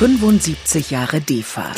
75 Jahre DEFA.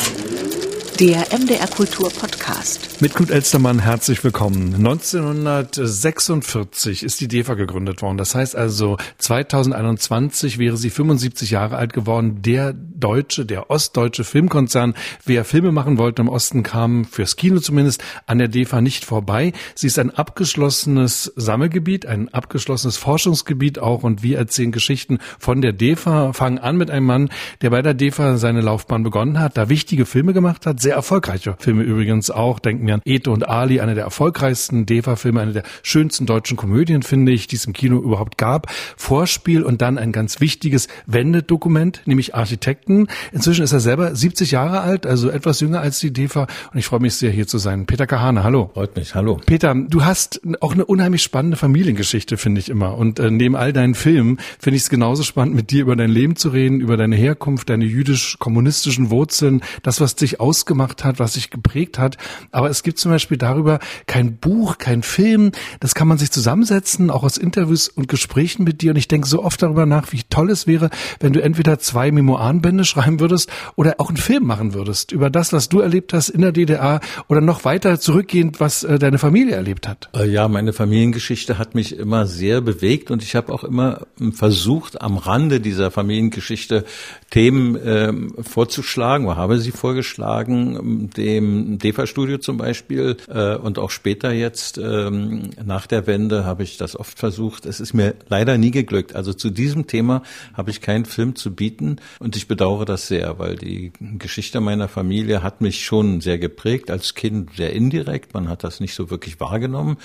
Der MDR Kultur Podcast. Mit Knut Elstermann herzlich willkommen. 1946 ist die DEFA gegründet worden. Das heißt also 2021 wäre sie 75 Jahre alt geworden. Der deutsche, der ostdeutsche Filmkonzern, wer Filme machen wollte im Osten, kam fürs Kino zumindest an der DEFA nicht vorbei. Sie ist ein abgeschlossenes Sammelgebiet, ein abgeschlossenes Forschungsgebiet auch und wir erzählen Geschichten von der DEFA, fangen an mit einem Mann, der bei der DEFA seine Laufbahn begonnen hat, da wichtige Filme gemacht hat, sehr erfolgreiche Filme übrigens auch. Denken wir an Ete und Ali, eine der erfolgreichsten DEFA-Filme, eine der schönsten deutschen Komödien, finde ich, die es im Kino überhaupt gab. Vorspiel und dann ein ganz wichtiges Wendedokument, nämlich Architekten. Inzwischen ist er selber 70 Jahre alt, also etwas jünger als die DEFA und ich freue mich sehr, hier zu sein. Peter Kahane, hallo. Freut mich, hallo. Peter, du hast auch eine unheimlich spannende Familiengeschichte, finde ich immer. Und äh, neben all deinen Filmen finde ich es genauso spannend, mit dir über dein Leben zu reden, über deine Herkunft, deine jüdisch-kommunistischen Wurzeln, das, was dich ausgemacht hat, was sich geprägt hat. Aber es gibt zum Beispiel darüber kein Buch, kein Film. Das kann man sich zusammensetzen, auch aus Interviews und Gesprächen mit dir. Und ich denke so oft darüber nach, wie toll es wäre, wenn du entweder zwei Memoirenbände schreiben würdest oder auch einen Film machen würdest über das, was du erlebt hast in der DDR oder noch weiter zurückgehend, was äh, deine Familie erlebt hat. Äh, ja, meine Familiengeschichte hat mich immer sehr bewegt und ich habe auch immer ähm, versucht, am Rande dieser Familiengeschichte Themen ähm, vorzuschlagen oder habe sie vorgeschlagen, dem DEFA-Studio zum Beispiel äh, und auch später jetzt ähm, nach der Wende habe ich das oft versucht. Es ist mir leider nie geglückt. Also zu diesem Thema habe ich keinen Film zu bieten und ich bedauere das sehr, weil die Geschichte meiner Familie hat mich schon sehr geprägt, als Kind sehr indirekt. Man hat das nicht so wirklich wahrgenommen,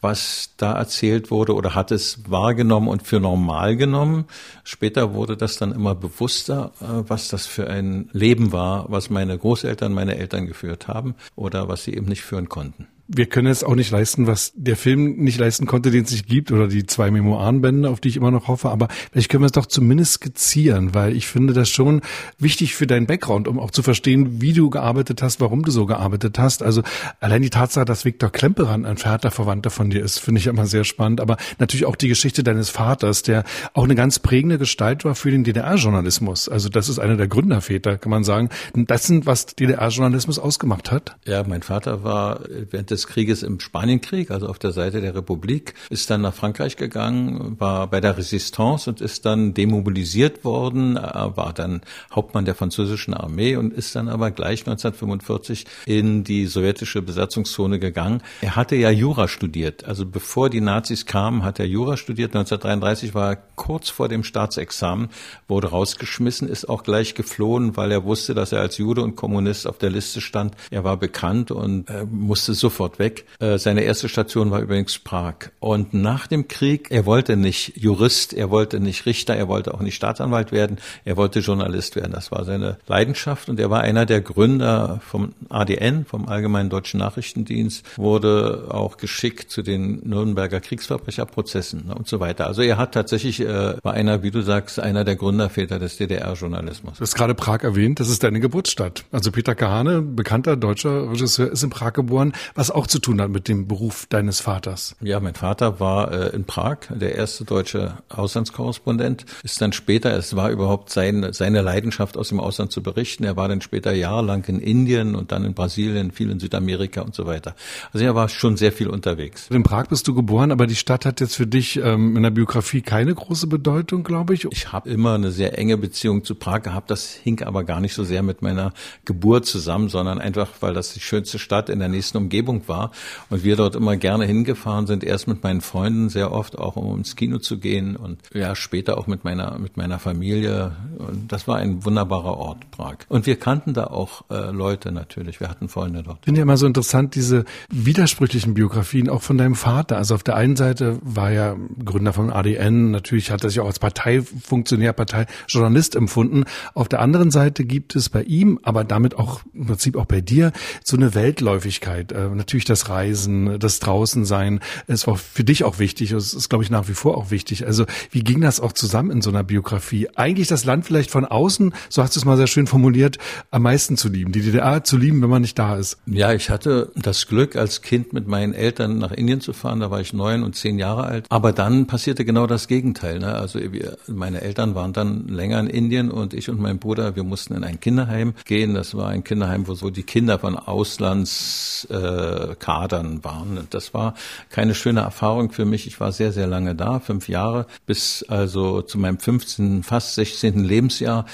was da erzählt wurde oder hat es wahrgenommen und für normal genommen. Später wurde das dann immer bewusster, äh, was das für ein Leben war, was meine Großeltern, meine Eltern geführt haben oder was sie eben nicht führen konnten wir können es auch nicht leisten, was der Film nicht leisten konnte, den es nicht gibt, oder die zwei Memoirenbände, auf die ich immer noch hoffe. Aber vielleicht können wir es doch zumindest skizzieren, weil ich finde das schon wichtig für deinen Background, um auch zu verstehen, wie du gearbeitet hast, warum du so gearbeitet hast. Also allein die Tatsache, dass Viktor Klemperan ein Vater Verwandter von dir ist, finde ich immer sehr spannend. Aber natürlich auch die Geschichte deines Vaters, der auch eine ganz prägende Gestalt war für den DDR-Journalismus. Also das ist einer der Gründerväter, kann man sagen. Das sind, was DDR-Journalismus ausgemacht hat. Ja, mein Vater war während des Krieges im Spanienkrieg, also auf der Seite der Republik, ist dann nach Frankreich gegangen, war bei der Resistance und ist dann demobilisiert worden, war dann Hauptmann der französischen Armee und ist dann aber gleich 1945 in die sowjetische Besatzungszone gegangen. Er hatte ja Jura studiert, also bevor die Nazis kamen, hat er Jura studiert. 1933 war er kurz vor dem Staatsexamen, wurde rausgeschmissen, ist auch gleich geflohen, weil er wusste, dass er als Jude und Kommunist auf der Liste stand. Er war bekannt und äh, musste sofort sofort weg. Äh, seine erste Station war übrigens Prag. Und nach dem Krieg, er wollte nicht Jurist, er wollte nicht Richter, er wollte auch nicht Staatsanwalt werden, er wollte Journalist werden. Das war seine Leidenschaft und er war einer der Gründer vom ADN, vom Allgemeinen Deutschen Nachrichtendienst, wurde auch geschickt zu den Nürnberger Kriegsverbrecherprozessen ne, und so weiter. Also er hat tatsächlich, äh, war einer, wie du sagst, einer der Gründerväter des DDR-Journalismus. Du hast gerade Prag erwähnt, das ist deine Geburtsstadt. Also Peter Kahane, bekannter deutscher Regisseur, ist in Prag geboren. Was auch zu tun hat mit dem Beruf deines Vaters. Ja, mein Vater war äh, in Prag, der erste deutsche Auslandskorrespondent, ist dann später, es war überhaupt sein, seine Leidenschaft aus dem Ausland zu berichten. Er war dann später jahrelang in Indien und dann in Brasilien, viel in Südamerika und so weiter. Also er war schon sehr viel unterwegs. In Prag bist du geboren, aber die Stadt hat jetzt für dich ähm, in der Biografie keine große Bedeutung, glaube ich. Ich habe immer eine sehr enge Beziehung zu Prag gehabt. Das hing aber gar nicht so sehr mit meiner Geburt zusammen, sondern einfach, weil das die schönste Stadt in der nächsten Umgebung war und wir dort immer gerne hingefahren sind, erst mit meinen Freunden sehr oft, auch um ins Kino zu gehen und ja, später auch mit meiner, mit meiner Familie. Und das war ein wunderbarer Ort, Prag. Und wir kannten da auch äh, Leute natürlich. Wir hatten Freunde dort. Ich finde ja immer so interessant, diese widersprüchlichen Biografien auch von deinem Vater. Also auf der einen Seite war er Gründer von ADN, natürlich hat er sich auch als Parteifunktionär, Parteijournalist empfunden. Auf der anderen Seite gibt es bei ihm, aber damit auch im Prinzip auch bei dir, so eine Weltläufigkeit. Äh, natürlich natürlich das Reisen, das Draußensein. Es war für dich auch wichtig. Es ist, glaube ich, nach wie vor auch wichtig. Also wie ging das auch zusammen in so einer Biografie? Eigentlich das Land vielleicht von außen, so hast du es mal sehr schön formuliert, am meisten zu lieben, die DDR zu lieben, wenn man nicht da ist? Ja, ich hatte das Glück, als Kind mit meinen Eltern nach Indien zu fahren. Da war ich neun und zehn Jahre alt. Aber dann passierte genau das Gegenteil. Ne? Also wir, meine Eltern waren dann länger in Indien und ich und mein Bruder, wir mussten in ein Kinderheim gehen. Das war ein Kinderheim, wo so die Kinder von Auslandskadern äh, waren. Und das war keine schöne Erfahrung für mich. Ich war sehr, sehr lange da, fünf Jahre, bis also zu meinem 15., fast 16. Lebensjahr.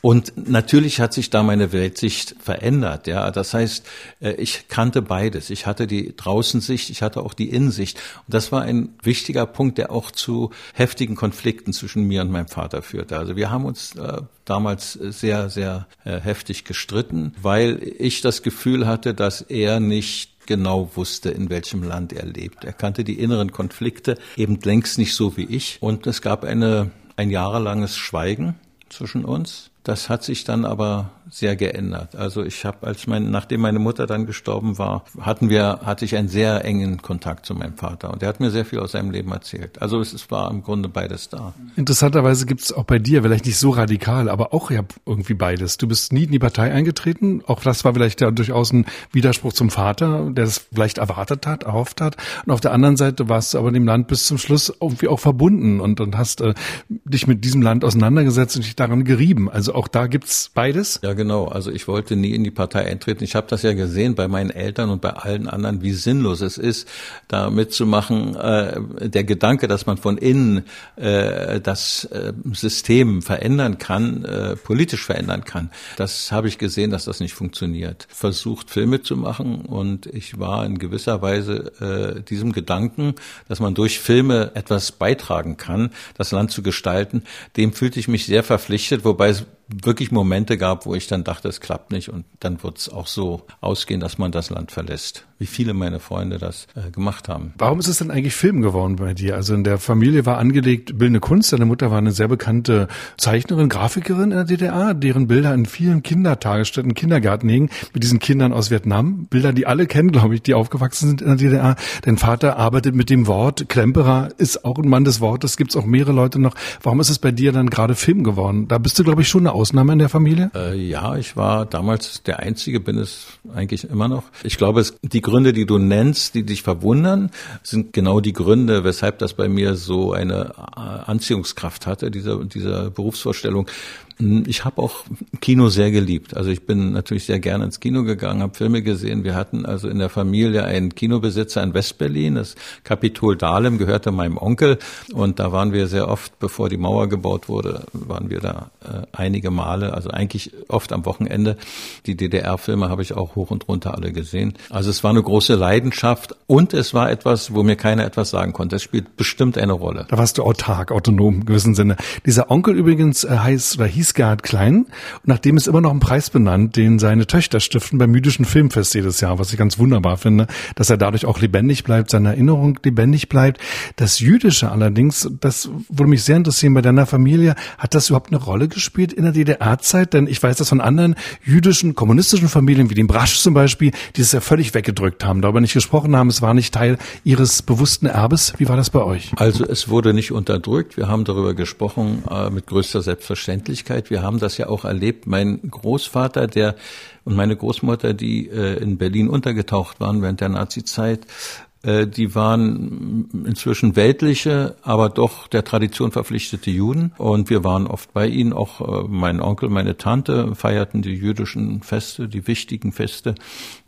Und natürlich hat sich da meine Weltsicht verändert. Ja, das heißt, äh, ich kannte beides. Ich hatte die Draußensicht, ich hatte auch die Innensicht. Und das war ein wichtiger Punkt, der auch zu heftigen Konflikten zwischen mir und meinem Vater führte. Also wir haben uns äh, damals sehr, sehr äh, heftig gestritten, weil ich das Gefühl hatte, dass er nicht genau wusste, in welchem Land er lebt. Er kannte die inneren Konflikte eben längst nicht so wie ich. Und es gab eine, ein jahrelanges Schweigen zwischen uns. Das hat sich dann aber sehr geändert. Also ich habe, als mein, nachdem meine Mutter dann gestorben war, hatten wir, hatte ich einen sehr engen Kontakt zu meinem Vater und er hat mir sehr viel aus seinem Leben erzählt. Also es, es war im Grunde beides da. Interessanterweise gibt es auch bei dir, vielleicht nicht so radikal, aber auch ja irgendwie beides. Du bist nie in die Partei eingetreten. Auch das war vielleicht ja durchaus ein Widerspruch zum Vater, der es vielleicht erwartet hat, erhofft hat. Und auf der anderen Seite warst du aber dem Land bis zum Schluss irgendwie auch verbunden und, und hast äh, dich mit diesem Land auseinandergesetzt und dich daran gerieben. Also auch da gibt's beides? Ja, genau. Also ich wollte nie in die Partei eintreten. Ich habe das ja gesehen bei meinen Eltern und bei allen anderen, wie sinnlos es ist, da mitzumachen. Äh, der Gedanke, dass man von innen äh, das äh, System verändern kann, äh, politisch verändern kann, das habe ich gesehen, dass das nicht funktioniert. Versucht, Filme zu machen und ich war in gewisser Weise äh, diesem Gedanken, dass man durch Filme etwas beitragen kann, das Land zu gestalten, dem fühlte ich mich sehr verpflichtet, wobei es wirklich Momente gab, wo ich dann dachte, es klappt nicht. Und dann wird es auch so ausgehen, dass man das Land verlässt wie viele meiner Freunde das äh, gemacht haben. Warum ist es denn eigentlich Film geworden bei dir? Also in der Familie war angelegt bildende Kunst. Deine Mutter war eine sehr bekannte Zeichnerin, Grafikerin in der DDR, deren Bilder in vielen Kindertagesstätten, Kindergärten hingen, mit diesen Kindern aus Vietnam. Bilder, die alle kennen, glaube ich, die aufgewachsen sind in der DDR. Dein Vater arbeitet mit dem Wort. Klemperer ist auch ein Mann des Wortes. Gibt es auch mehrere Leute noch. Warum ist es bei dir dann gerade Film geworden? Da bist du, glaube ich, schon eine Ausnahme in der Familie? Äh, ja, ich war damals der Einzige, bin es eigentlich immer noch. Ich glaube, es, die Gründe, die du nennst, die dich verwundern, sind genau die Gründe, weshalb das bei mir so eine äh, Anziehungskraft hatte, dieser, dieser Berufsvorstellung. Ich habe auch Kino sehr geliebt. Also ich bin natürlich sehr gerne ins Kino gegangen, habe Filme gesehen. Wir hatten also in der Familie einen Kinobesitzer in Westberlin. Das Kapitol Dahlem gehörte meinem Onkel. Und da waren wir sehr oft, bevor die Mauer gebaut wurde, waren wir da äh, einige Male, also eigentlich oft am Wochenende. Die DDR-Filme habe ich auch hoch und runter alle gesehen. Also es war eine große Leidenschaft und es war etwas, wo mir keiner etwas sagen konnte. Es spielt bestimmt eine Rolle. Da warst du autark, autonom im gewissen Sinne. Dieser Onkel übrigens äh, heißt oder hieß hieß Klein. Nachdem ist immer noch ein Preis benannt, den seine Töchter stiften beim jüdischen Filmfest jedes Jahr, was ich ganz wunderbar finde, dass er dadurch auch lebendig bleibt, seine Erinnerung lebendig bleibt. Das Jüdische allerdings, das würde mich sehr interessieren bei deiner Familie, hat das überhaupt eine Rolle gespielt in der DDR-Zeit? Denn ich weiß das von anderen jüdischen, kommunistischen Familien, wie dem Brasch zum Beispiel, die es ja völlig weggedrückt haben, darüber nicht gesprochen haben, es war nicht Teil ihres bewussten Erbes. Wie war das bei euch? Also es wurde nicht unterdrückt. Wir haben darüber gesprochen äh, mit größter Selbstverständlichkeit. Vergangenheit. Wir haben das ja auch erlebt. Mein Großvater, der und meine Großmutter, die äh, in Berlin untergetaucht waren während der Nazizeit, die waren inzwischen weltliche, aber doch der Tradition verpflichtete Juden. Und wir waren oft bei ihnen. Auch äh, mein Onkel, meine Tante feierten die jüdischen Feste, die wichtigen Feste.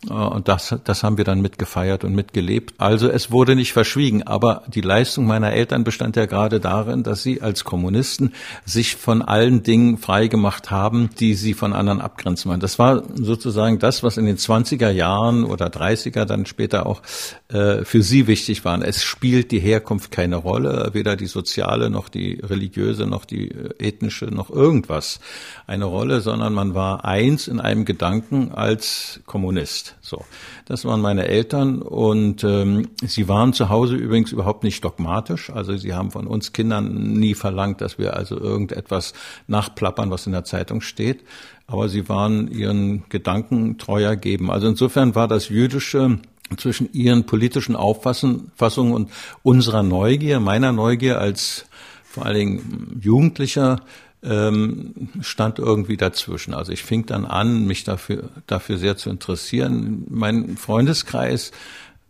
Äh, und das, das haben wir dann mitgefeiert und mitgelebt. Also es wurde nicht verschwiegen. Aber die Leistung meiner Eltern bestand ja gerade darin, dass sie als Kommunisten sich von allen Dingen freigemacht haben, die sie von anderen abgrenzen wollen. Das war sozusagen das, was in den 20er Jahren oder 30er dann später auch äh, für sie wichtig waren. Es spielt die Herkunft keine Rolle, weder die soziale noch die religiöse noch die äh, ethnische noch irgendwas eine Rolle, sondern man war eins in einem Gedanken als Kommunist. So, das waren meine Eltern und ähm, sie waren zu Hause übrigens überhaupt nicht dogmatisch. Also sie haben von uns Kindern nie verlangt, dass wir also irgendetwas nachplappern, was in der Zeitung steht. Aber sie waren ihren Gedanken treuer geben. Also insofern war das jüdische zwischen ihren politischen Auffassungen und unserer Neugier, meiner Neugier als vor allen Dingen Jugendlicher, ähm, stand irgendwie dazwischen. Also ich fing dann an, mich dafür, dafür sehr zu interessieren. Mein Freundeskreis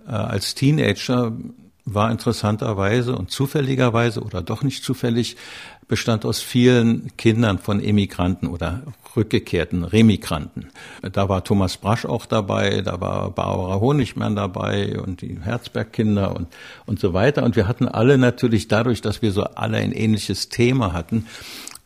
äh, als Teenager war interessanterweise und zufälligerweise oder doch nicht zufällig bestand aus vielen Kindern von Emigranten oder rückgekehrten Remigranten. Da war Thomas Brasch auch dabei, da war Barbara Honigmann dabei und die Herzberg-Kinder und, und so weiter. Und wir hatten alle natürlich dadurch, dass wir so alle ein ähnliches Thema hatten,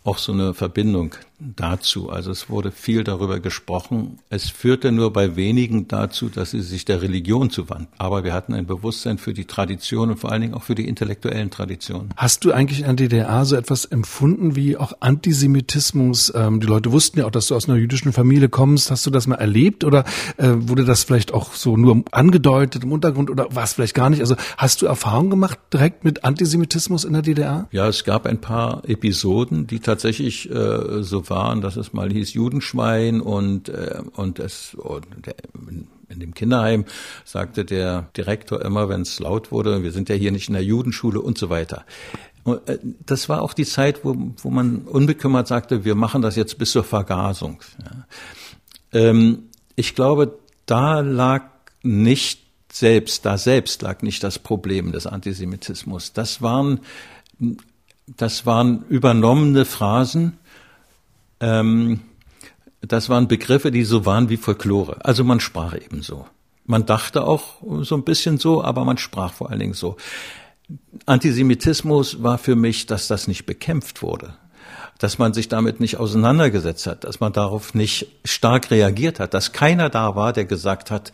auch so eine Verbindung dazu. Also es wurde viel darüber gesprochen. Es führte nur bei wenigen dazu, dass sie sich der Religion zuwandten. Aber wir hatten ein Bewusstsein für die Tradition und vor allen Dingen auch für die intellektuellen Traditionen. Hast du eigentlich in der DDR so etwas empfunden wie auch Antisemitismus? Ähm, die Leute wussten ja auch, dass du aus einer jüdischen Familie kommst. Hast du das mal erlebt oder äh, wurde das vielleicht auch so nur angedeutet im Untergrund oder war es vielleicht gar nicht? Also hast du Erfahrung gemacht direkt mit Antisemitismus in der DDR? Ja, es gab ein paar Episoden, die tatsächlich äh, so waren dass es mal hieß Judenschwein und, äh, und es und der, in dem Kinderheim sagte der Direktor immer, wenn es laut wurde, wir sind ja hier nicht in der Judenschule und so weiter. Äh, das war auch die Zeit, wo, wo man unbekümmert sagte, wir machen das jetzt bis zur Vergasung. Ja. Ähm, ich glaube, da lag nicht selbst, da selbst lag nicht das Problem des Antisemitismus. Das waren, das waren übernommene Phrasen, ähm, das waren Begriffe, die so waren wie Folklore. Also man sprach eben so. Man dachte auch so ein bisschen so, aber man sprach vor allen Dingen so. Antisemitismus war für mich, dass das nicht bekämpft wurde, dass man sich damit nicht auseinandergesetzt hat, dass man darauf nicht stark reagiert hat, dass keiner da war, der gesagt hat,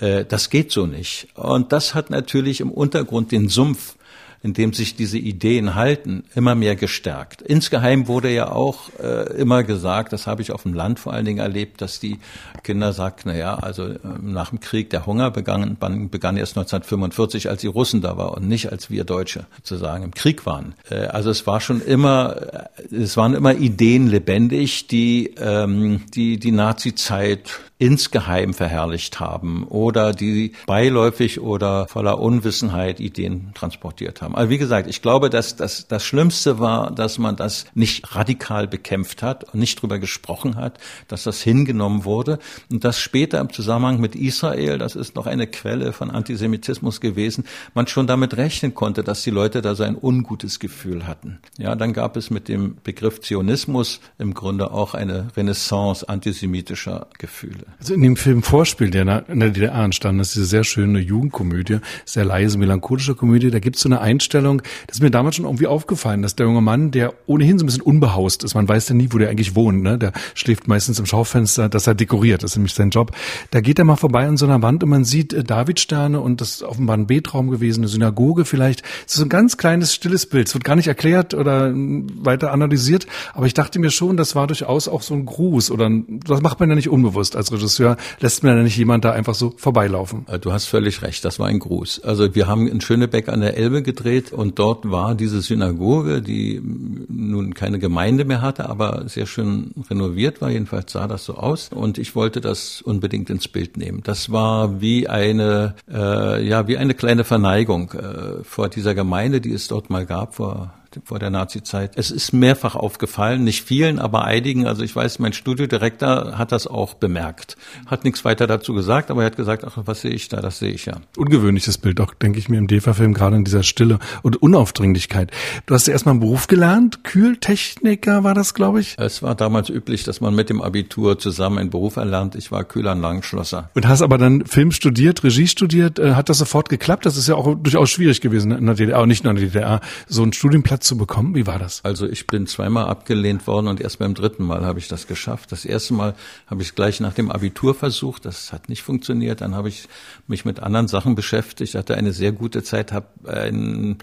äh, das geht so nicht. Und das hat natürlich im Untergrund den Sumpf in dem sich diese Ideen halten, immer mehr gestärkt. Insgeheim wurde ja auch äh, immer gesagt, das habe ich auf dem Land vor allen Dingen erlebt, dass die Kinder sagten, na ja, also äh, nach dem Krieg der Hunger begann, begann erst 1945, als die Russen da waren und nicht als wir Deutsche sozusagen im Krieg waren. Äh, also es war schon immer, äh, es waren immer Ideen lebendig, die ähm, die die Nazi-Zeit insgeheim verherrlicht haben oder die beiläufig oder voller Unwissenheit Ideen transportiert haben. Also wie gesagt, ich glaube, dass das, das Schlimmste war, dass man das nicht radikal bekämpft hat und nicht drüber gesprochen hat, dass das hingenommen wurde und dass später im Zusammenhang mit Israel, das ist noch eine Quelle von Antisemitismus gewesen, man schon damit rechnen konnte, dass die Leute da so ein ungutes Gefühl hatten. Ja, dann gab es mit dem Begriff Zionismus im Grunde auch eine Renaissance antisemitischer Gefühle. Also in dem Film Vorspiel, der in der DDR entstanden ist, diese sehr schöne Jugendkomödie, sehr leise, melancholische Komödie, da gibt es so eine Einstellung, das ist mir damals schon irgendwie aufgefallen, dass der junge Mann, der ohnehin so ein bisschen unbehaust ist, man weiß ja nie, wo der eigentlich wohnt, ne? der schläft meistens im Schaufenster, das er dekoriert, das ist nämlich sein Job. Da geht er mal vorbei an so einer Wand und man sieht äh, Davidsterne und das ist offenbar ein Betraum gewesen, eine Synagoge vielleicht. Es ist so ein ganz kleines, stilles Bild, es wird gar nicht erklärt oder äh, weiter analysiert, aber ich dachte mir schon, das war durchaus auch so ein Gruß oder ein, das macht man ja nicht unbewusst als Regisseur lässt mir ja nicht jemand da einfach so vorbeilaufen. Äh, du hast völlig recht, das war ein Gruß. Also wir haben in Schönebeck an der Elbe gedreht und dort war diese Synagoge, die nun keine Gemeinde mehr hatte, aber sehr schön renoviert war. Jedenfalls sah das so aus und ich wollte das unbedingt ins Bild nehmen. Das war wie eine, äh, ja, wie eine kleine Verneigung äh, vor dieser Gemeinde, die es dort mal gab vor vor der Nazi-Zeit. Es ist mehrfach aufgefallen, nicht vielen, aber einigen. Also ich weiß, mein Studiodirektor hat das auch bemerkt. Hat nichts weiter dazu gesagt, aber er hat gesagt, ach, was sehe ich da? Das sehe ich ja. Ungewöhnliches Bild auch, denke ich mir, im DEFA-Film, gerade in dieser Stille und Unaufdringlichkeit. Du hast ja erstmal einen Beruf gelernt, Kühltechniker war das, glaube ich? Es war damals üblich, dass man mit dem Abitur zusammen einen Beruf erlernt. Ich war Kühlanlagenschlosser. Und hast aber dann Film studiert, Regie studiert. Äh, hat das sofort geklappt? Das ist ja auch durchaus schwierig gewesen in der DDR, nicht nur in der DDR, so einen Studienplatz zu bekommen? Wie war das? Also ich bin zweimal abgelehnt worden und erst beim dritten Mal habe ich das geschafft. Das erste Mal habe ich gleich nach dem Abitur versucht. Das hat nicht funktioniert. Dann habe ich mich mit anderen Sachen beschäftigt. hatte eine sehr gute Zeit, habe ein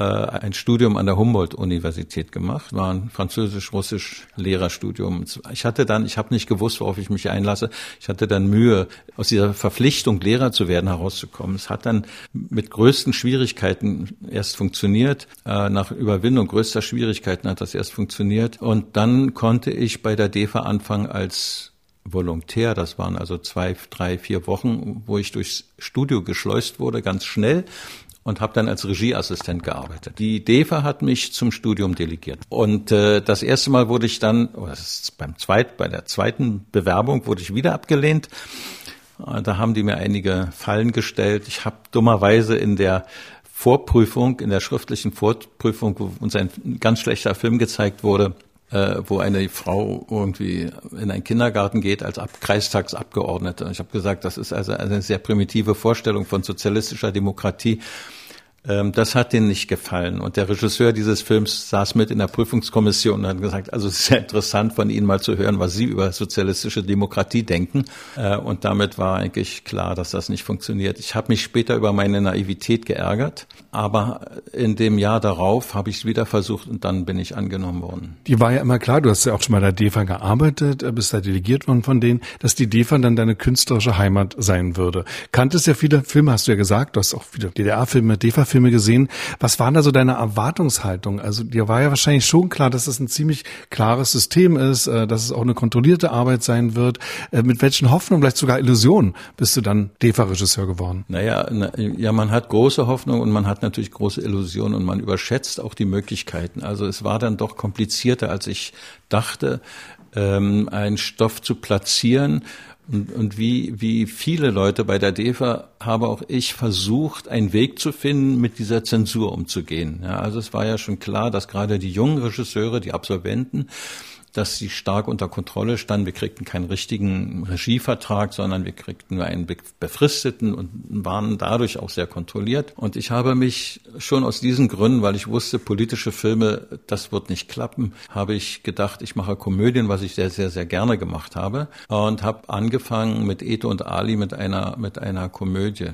äh, ein Studium an der Humboldt-Universität gemacht, war ein französisch-russisch-Lehrerstudium. Ich hatte dann, ich habe nicht gewusst, worauf ich mich einlasse, ich hatte dann Mühe, aus dieser Verpflichtung, Lehrer zu werden, herauszukommen. Es hat dann mit größten Schwierigkeiten erst funktioniert, äh, nach Überwindung größter Schwierigkeiten hat das erst funktioniert. Und dann konnte ich bei der DEFA anfangen als Volontär, das waren also zwei, drei, vier Wochen, wo ich durchs Studio geschleust wurde, ganz schnell und habe dann als Regieassistent gearbeitet. Die DEFA hat mich zum Studium delegiert. Und äh, das erste Mal wurde ich dann, oder das ist beim zweit, bei der zweiten Bewerbung wurde ich wieder abgelehnt. Äh, da haben die mir einige Fallen gestellt. Ich habe dummerweise in der Vorprüfung, in der schriftlichen Vorprüfung, wo uns ein ganz schlechter Film gezeigt wurde, äh, wo eine Frau irgendwie in einen Kindergarten geht als Ab Kreistagsabgeordnete. Und ich habe gesagt, das ist also eine sehr primitive Vorstellung von sozialistischer Demokratie. Ähm, das hat denen nicht gefallen. Und der Regisseur dieses Films saß mit in der Prüfungskommission und hat gesagt, also es ist sehr interessant von Ihnen mal zu hören, was Sie über sozialistische Demokratie denken. Äh, und damit war eigentlich klar, dass das nicht funktioniert. Ich habe mich später über meine Naivität geärgert, aber in dem Jahr darauf habe ich es wieder versucht und dann bin ich angenommen worden. Die war ja immer klar, du hast ja auch schon bei der DEFA gearbeitet, äh, bist da delegiert worden von denen, dass die DEFA dann deine künstlerische Heimat sein würde. Kanntest ja viele Filme, hast du ja gesagt, du hast auch viele DDR-Filme, DEFA Filme gesehen. Was waren da so deine Erwartungshaltung? Also dir war ja wahrscheinlich schon klar, dass das ein ziemlich klares System ist, äh, dass es auch eine kontrollierte Arbeit sein wird. Äh, mit welchen Hoffnungen, vielleicht sogar Illusionen, bist du dann DEFA-Regisseur geworden? Naja, na, ja, man hat große Hoffnung und man hat natürlich große Illusionen und man überschätzt auch die Möglichkeiten. Also es war dann doch komplizierter, als ich dachte, ähm, einen Stoff zu platzieren und, und wie, wie viele Leute bei der DEFA habe auch ich versucht, einen Weg zu finden, mit dieser Zensur umzugehen. Ja, also es war ja schon klar, dass gerade die jungen Regisseure, die Absolventen, dass sie stark unter Kontrolle standen. Wir kriegten keinen richtigen Regievertrag, sondern wir kriegten nur einen befristeten und waren dadurch auch sehr kontrolliert. Und ich habe mich schon aus diesen Gründen, weil ich wusste, politische Filme, das wird nicht klappen, habe ich gedacht, ich mache Komödien, was ich sehr, sehr, sehr gerne gemacht habe. Und habe angefangen mit Eto und Ali mit einer, mit einer Komödie.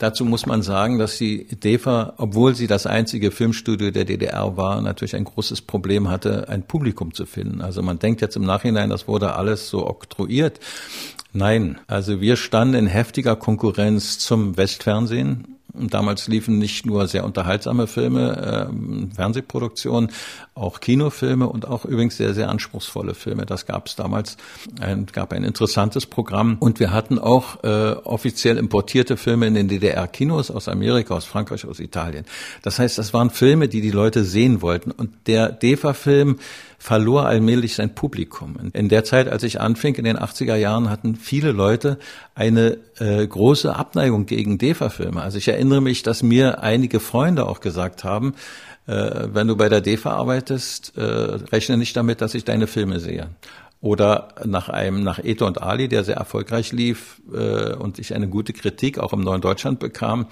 Dazu muss man sagen, dass die DEFA, obwohl sie das einzige Filmstudio der DDR war, natürlich ein großes Problem hatte, ein Publikum zu finden. Also also man denkt jetzt im Nachhinein, das wurde alles so oktroyiert. Nein, also wir standen in heftiger Konkurrenz zum Westfernsehen Damals liefen nicht nur sehr unterhaltsame Filme, äh, Fernsehproduktionen, auch Kinofilme und auch übrigens sehr, sehr anspruchsvolle Filme. Das gab es damals. Ein, gab ein interessantes Programm. Und wir hatten auch äh, offiziell importierte Filme in den DDR-Kinos aus Amerika, aus Frankreich, aus Italien. Das heißt, das waren Filme, die die Leute sehen wollten. Und der DEFA-Film verlor allmählich sein Publikum. In der Zeit, als ich anfing, in den 80er Jahren, hatten viele Leute eine äh, große Abneigung gegen DEFA-Filme. Also ich erinnere mich, dass mir einige Freunde auch gesagt haben, äh, wenn du bei der DEFA arbeitest, äh, rechne nicht damit, dass ich deine Filme sehe. Oder nach einem, nach Eto und Ali, der sehr erfolgreich lief äh, und ich eine gute Kritik auch im Neuen Deutschland bekam,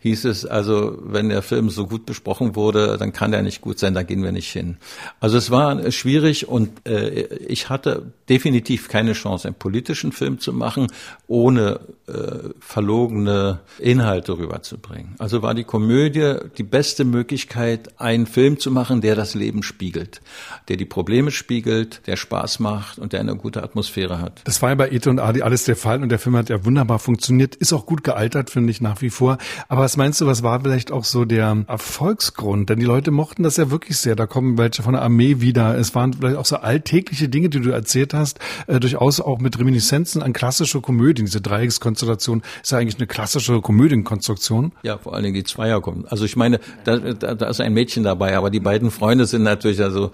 hieß es also, wenn der Film so gut besprochen wurde, dann kann der nicht gut sein, da gehen wir nicht hin. Also es war schwierig und äh, ich hatte definitiv keine Chance, einen politischen Film zu machen, ohne äh, verlogene Inhalte rüberzubringen. Also war die Komödie die beste Möglichkeit, einen Film zu machen, der das Leben spiegelt, der die Probleme spiegelt, der Spaß macht und der eine gute Atmosphäre hat. Das war ja bei Ete und Adi alles der Fall und der Film hat ja wunderbar funktioniert, ist auch gut gealtert, finde ich nach wie vor. Aber was meinst du, was war vielleicht auch so der Erfolgsgrund? Denn die Leute mochten das ja wirklich sehr. Da kommen welche von der Armee wieder. Es waren vielleicht auch so alltägliche Dinge, die du erzählt hast, äh, durchaus auch mit Reminiszenzen an klassische Komödien. Diese Dreieckskonstellation ist ja eigentlich eine klassische Komödienkonstruktion. Ja, vor allen Dingen die Zweier kommen. Also ich meine, da, da, da ist ein Mädchen dabei, aber die beiden Freunde sind natürlich also,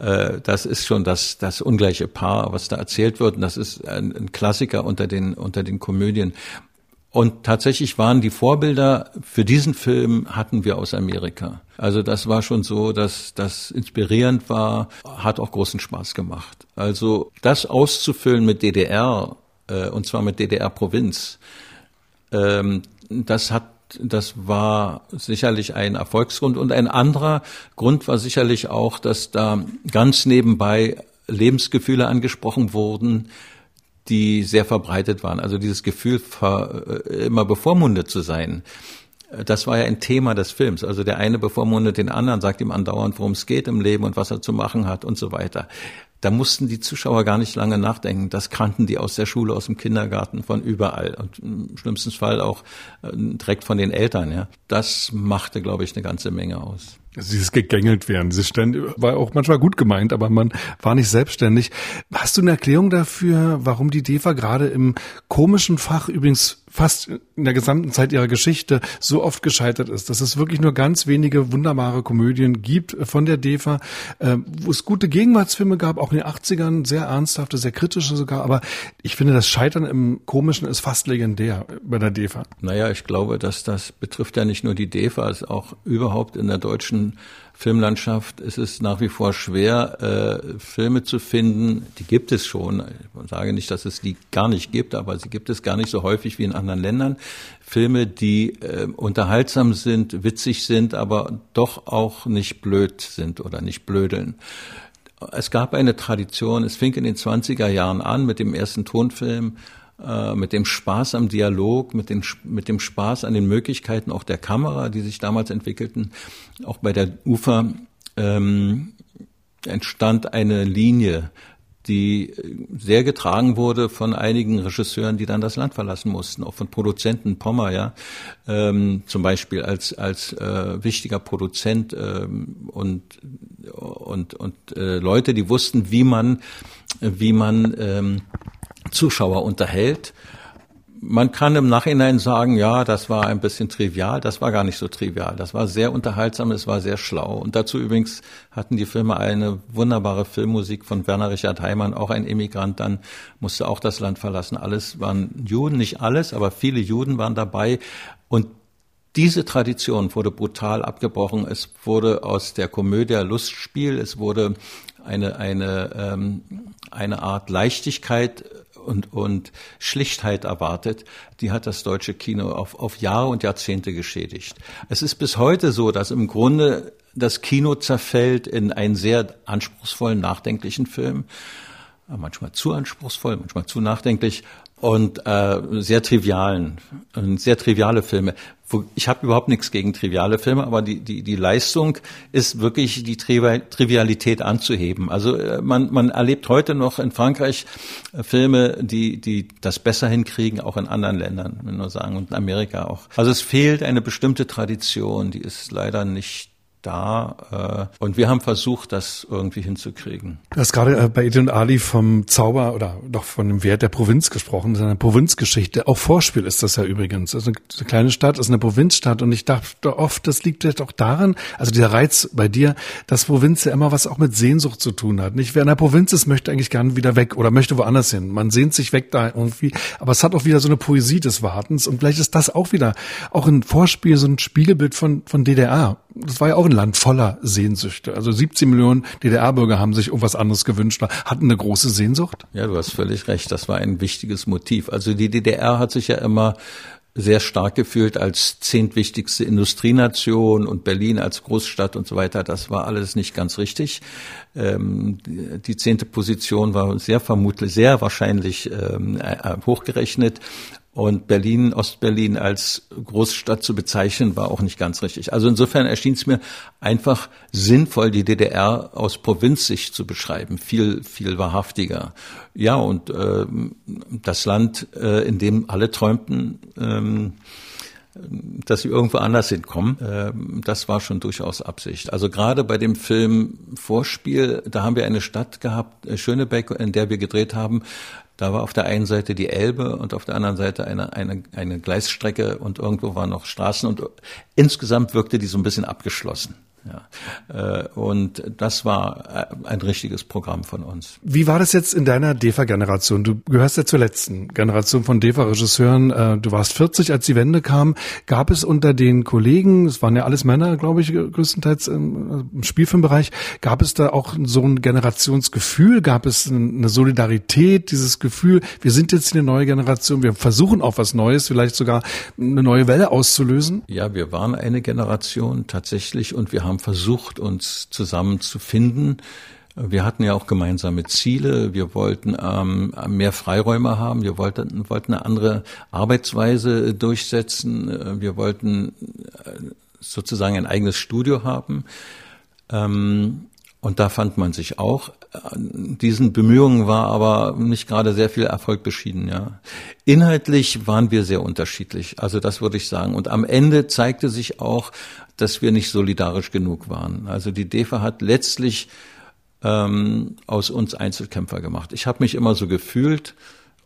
äh, das ist schon das, das ungleiche Paar, was da erzählt wird. Und das ist ein, ein Klassiker unter den, unter den Komödien. Und tatsächlich waren die Vorbilder für diesen Film hatten wir aus Amerika. Also das war schon so, dass das inspirierend war, hat auch großen Spaß gemacht. Also das auszufüllen mit DDR, äh, und zwar mit DDR-Provinz, ähm, das hat das war sicherlich ein Erfolgsgrund. Und ein anderer Grund war sicherlich auch, dass da ganz nebenbei Lebensgefühle angesprochen wurden, die sehr verbreitet waren. Also dieses Gefühl, äh, immer bevormundet zu sein. Das war ja ein Thema des Films. Also der eine bevormundet den anderen, sagt ihm andauernd, worum es geht im Leben und was er zu machen hat und so weiter. Da mussten die Zuschauer gar nicht lange nachdenken. Das kannten die aus der Schule, aus dem Kindergarten, von überall und im schlimmsten Fall auch äh, direkt von den Eltern. Ja, das machte, glaube ich, eine ganze Menge aus. Also dieses gegängelt werden, dieses ständig, war auch manchmal gut gemeint, aber man war nicht selbstständig. Hast du eine Erklärung dafür, warum die DEFA gerade im komischen Fach übrigens fast in der gesamten Zeit ihrer Geschichte so oft gescheitert ist, dass es wirklich nur ganz wenige wunderbare Komödien gibt von der DEFA, äh, wo es gute Gegenwartsfilme gab, auch in den 80ern, sehr ernsthafte, sehr kritische sogar, aber ich finde, das Scheitern im Komischen ist fast legendär bei der DEFA. Naja, ich glaube, dass das betrifft ja nicht nur die DEFA, es ist auch überhaupt in der deutschen Filmlandschaft ist es nach wie vor schwer, äh, Filme zu finden. Die gibt es schon. Ich sage nicht, dass es die gar nicht gibt, aber sie gibt es gar nicht so häufig wie in anderen Ländern. Filme, die äh, unterhaltsam sind, witzig sind, aber doch auch nicht blöd sind oder nicht blödeln. Es gab eine Tradition, es fing in den 20er Jahren an mit dem ersten Tonfilm äh, mit dem Spaß am Dialog, mit, den, mit dem Spaß an den Möglichkeiten auch der Kamera, die sich damals entwickelten. Auch bei der UFA ähm, entstand eine Linie, die sehr getragen wurde von einigen Regisseuren, die dann das Land verlassen mussten, auch von Produzenten Pommer, ja, ähm, zum Beispiel als als äh, wichtiger Produzent ähm, und und und äh, Leute, die wussten, wie man wie man ähm, Zuschauer unterhält. Man kann im Nachhinein sagen, ja, das war ein bisschen trivial. Das war gar nicht so trivial. Das war sehr unterhaltsam, es war sehr schlau. Und dazu übrigens hatten die Filme eine wunderbare Filmmusik von Werner Richard Heimann, auch ein Emigrant, dann musste auch das Land verlassen. Alles waren Juden, nicht alles, aber viele Juden waren dabei. Und diese Tradition wurde brutal abgebrochen. Es wurde aus der Komödie Lustspiel, es wurde eine, eine, ähm, eine Art Leichtigkeit und, und Schlichtheit erwartet, die hat das deutsche Kino auf, auf Jahre und Jahrzehnte geschädigt. Es ist bis heute so, dass im Grunde das Kino zerfällt in einen sehr anspruchsvollen, nachdenklichen Film, manchmal zu anspruchsvoll, manchmal zu nachdenklich und äh, sehr trivialen, sehr triviale Filme. Ich habe überhaupt nichts gegen triviale Filme, aber die, die, die Leistung ist wirklich die Trivialität anzuheben. Also äh, man, man erlebt heute noch in Frankreich äh, Filme, die, die das besser hinkriegen, auch in anderen Ländern, wenn wir sagen, und in Amerika auch. Also es fehlt eine bestimmte Tradition, die ist leider nicht da. Äh, und wir haben versucht, das irgendwie hinzukriegen. Du hast gerade äh, bei Edin Ali vom Zauber oder doch von dem Wert der Provinz gesprochen, seiner Provinzgeschichte. Auch Vorspiel ist das ja übrigens. Also eine kleine Stadt ist eine Provinzstadt und ich dachte oft, das liegt vielleicht auch daran, also dieser Reiz bei dir, dass Provinz ja immer was auch mit Sehnsucht zu tun hat. Nicht wer in der Provinz ist, möchte eigentlich gerne wieder weg oder möchte woanders hin. Man sehnt sich weg da irgendwie, aber es hat auch wieder so eine Poesie des Wartens und vielleicht ist das auch wieder auch ein Vorspiel, so ein Spiegelbild von, von DDR das war ja auch ein Land voller Sehnsüchte. Also 17 Millionen DDR-Bürger haben sich irgendwas anderes gewünscht, hatten eine große Sehnsucht. Ja, du hast völlig recht. Das war ein wichtiges Motiv. Also die DDR hat sich ja immer sehr stark gefühlt als zehntwichtigste Industrienation und Berlin als Großstadt und so weiter. Das war alles nicht ganz richtig. Ähm, die zehnte Position war sehr vermutlich, sehr wahrscheinlich ähm, äh, hochgerechnet. Und Berlin, Ostberlin als Großstadt zu bezeichnen, war auch nicht ganz richtig. Also insofern erschien es mir einfach sinnvoll, die DDR aus Provinzsicht zu beschreiben, viel, viel wahrhaftiger. Ja, und äh, das Land, äh, in dem alle träumten, ähm, dass sie irgendwo anders hinkommen. Ähm, das war schon durchaus Absicht. Also gerade bei dem Film Vorspiel, da haben wir eine Stadt gehabt, äh, Schönebeck, in der wir gedreht haben, da war auf der einen Seite die Elbe und auf der anderen Seite eine, eine, eine Gleisstrecke und irgendwo waren noch Straßen und insgesamt wirkte die so ein bisschen abgeschlossen. Ja. Äh, und das war äh, ein richtiges Programm von uns. Wie war das jetzt in deiner DEFA-Generation? Du gehörst ja zur letzten Generation von DEFA-Regisseuren. Äh, du warst 40, als die Wende kam. Gab es unter den Kollegen, es waren ja alles Männer, glaube ich, größtenteils im Spielfilmbereich, gab es da auch so ein Generationsgefühl? Gab es eine Solidarität, dieses Gefühl, wir sind jetzt eine neue Generation, wir versuchen auch was Neues, vielleicht sogar eine neue Welle auszulösen? Ja, wir waren eine Generation tatsächlich und wir haben haben versucht, uns zusammenzufinden. Wir hatten ja auch gemeinsame Ziele. Wir wollten ähm, mehr Freiräume haben. Wir wollten, wollten eine andere Arbeitsweise durchsetzen. Wir wollten äh, sozusagen ein eigenes Studio haben. Ähm, und da fand man sich auch. Diesen Bemühungen war aber nicht gerade sehr viel Erfolg beschieden, ja. Inhaltlich waren wir sehr unterschiedlich, also das würde ich sagen. Und am Ende zeigte sich auch, dass wir nicht solidarisch genug waren. Also die DEFA hat letztlich ähm, aus uns Einzelkämpfer gemacht. Ich habe mich immer so gefühlt,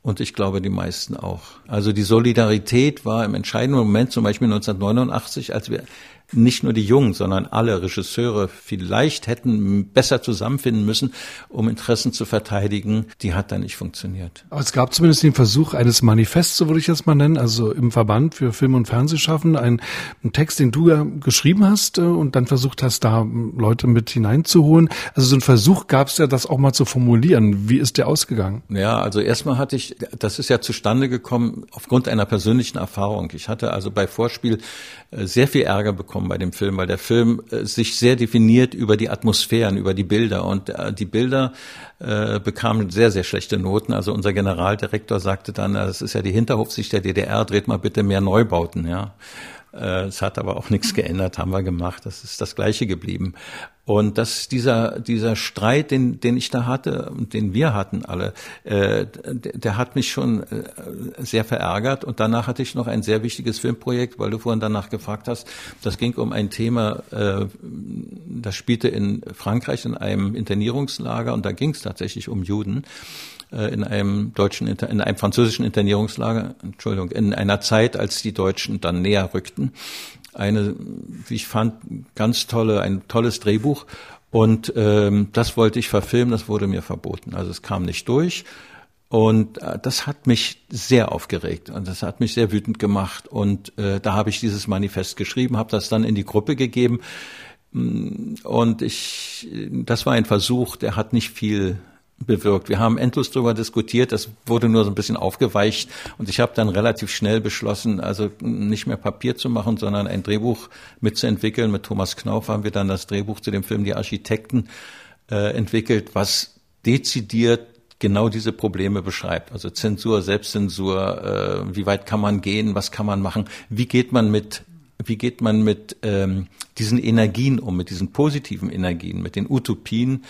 und ich glaube, die meisten auch. Also die Solidarität war im entscheidenden Moment, zum Beispiel 1989, als wir nicht nur die Jungen, sondern alle Regisseure vielleicht hätten besser zusammenfinden müssen, um Interessen zu verteidigen. Die hat dann nicht funktioniert. Aber es gab zumindest den Versuch eines Manifests, so würde ich das mal nennen, also im Verband für Film- und Fernsehschaffen, ein, ein Text, den du ja geschrieben hast äh, und dann versucht hast, da Leute mit hineinzuholen. Also so ein Versuch gab es ja, das auch mal zu formulieren. Wie ist der ausgegangen? Ja, also erstmal hatte ich, das ist ja zustande gekommen aufgrund einer persönlichen Erfahrung. Ich hatte also bei Vorspiel äh, sehr viel Ärger bekommen ankommen bei dem Film, weil der Film äh, sich sehr definiert über die Atmosphären, über die Bilder und äh, die Bilder äh, bekamen sehr, sehr schlechte Noten. Also unser Generaldirektor sagte dann, das ist ja die Hinterhofsicht der DDR, dreht mal bitte mehr Neubauten, ja. Äh, es hat aber auch nichts geändert, haben wir gemacht. Das ist das Gleiche geblieben. Und dass dieser, dieser Streit, den, den ich da hatte und den wir hatten alle, äh, der, hat mich schon äh, sehr verärgert. Und danach hatte ich noch ein sehr wichtiges Filmprojekt, weil du vorhin danach gefragt hast. Das ging um ein Thema, äh, das spielte in Frankreich in einem Internierungslager und da ging es tatsächlich um Juden. Äh, in einem deutschen, in einem französischen Internierungslager, Entschuldigung, in einer Zeit, als die Deutschen dann näher rückten. Eine, wie ich fand, ganz tolle, ein tolles Drehbuch. Und ähm, das wollte ich verfilmen, das wurde mir verboten. Also es kam nicht durch. Und äh, das hat mich sehr aufgeregt und das hat mich sehr wütend gemacht. Und äh, da habe ich dieses Manifest geschrieben, habe das dann in die Gruppe gegeben. Und ich, das war ein Versuch, der hat nicht viel bewirkt. Wir haben endlos darüber diskutiert, das wurde nur so ein bisschen aufgeweicht und ich habe dann relativ schnell beschlossen, also nicht mehr Papier zu machen, sondern ein Drehbuch mitzuentwickeln. Mit Thomas Knauf haben wir dann das Drehbuch zu dem Film Die Architekten äh, entwickelt, was dezidiert genau diese Probleme beschreibt. Also Zensur, Selbstzensur, äh, wie weit kann man gehen, was kann man machen, wie geht man mit wie geht man mit ähm, diesen Energien um, mit diesen positiven Energien, mit den Utopien,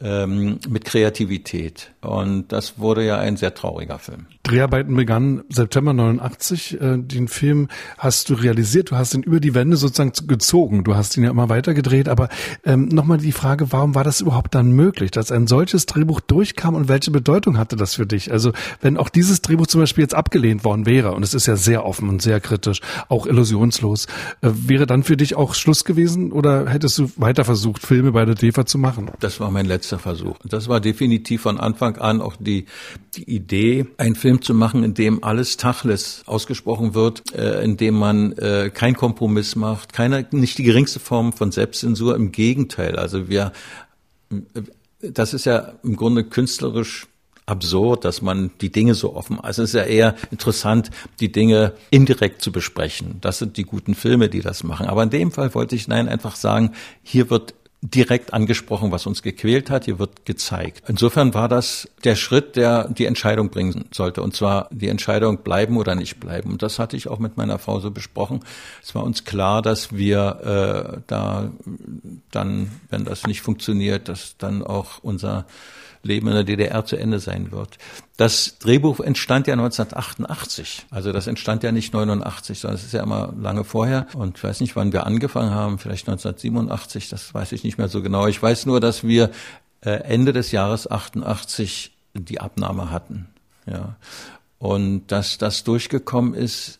ähm, mit Kreativität. Und das wurde ja ein sehr trauriger Film. Dreharbeiten begannen September 89. Äh, den Film hast du realisiert, du hast ihn über die Wände sozusagen gezogen. Du hast ihn ja immer weiter gedreht. Aber ähm, nochmal die Frage, warum war das überhaupt dann möglich, dass ein solches Drehbuch durchkam und welche Bedeutung hatte das für dich? Also wenn auch dieses Drehbuch zum Beispiel jetzt abgelehnt worden wäre, und es ist ja sehr offen und sehr kritisch, auch illusionslos, äh, wäre dann für dich auch Schluss gewesen oder hättest du weiter versucht, Filme bei der DEFA zu machen? Das war mein letzter Versuch. Das war definitiv von Anfang an auch die, die Idee, einen Film zu machen, in dem alles Tachles ausgesprochen wird, äh, in dem man äh, kein Kompromiss macht, keine, nicht die geringste Form von Selbstzensur. Im Gegenteil. Also wir, das ist ja im Grunde künstlerisch absurd, dass man die Dinge so offen, also es ist ja eher interessant, die Dinge indirekt zu besprechen. Das sind die guten Filme, die das machen. Aber in dem Fall wollte ich nein einfach sagen, hier wird direkt angesprochen, was uns gequält hat. Hier wird gezeigt. Insofern war das der Schritt, der die Entscheidung bringen sollte. Und zwar die Entscheidung bleiben oder nicht bleiben. Und das hatte ich auch mit meiner Frau so besprochen. Es war uns klar, dass wir äh, da dann, wenn das nicht funktioniert, dass dann auch unser Leben in der DDR zu Ende sein wird. Das Drehbuch entstand ja 1988. Also das entstand ja nicht 89, sondern es ist ja immer lange vorher. Und ich weiß nicht, wann wir angefangen haben, vielleicht 1987, das weiß ich nicht mehr so genau. Ich weiß nur, dass wir äh, Ende des Jahres 88 die Abnahme hatten. Ja. Und dass das durchgekommen ist,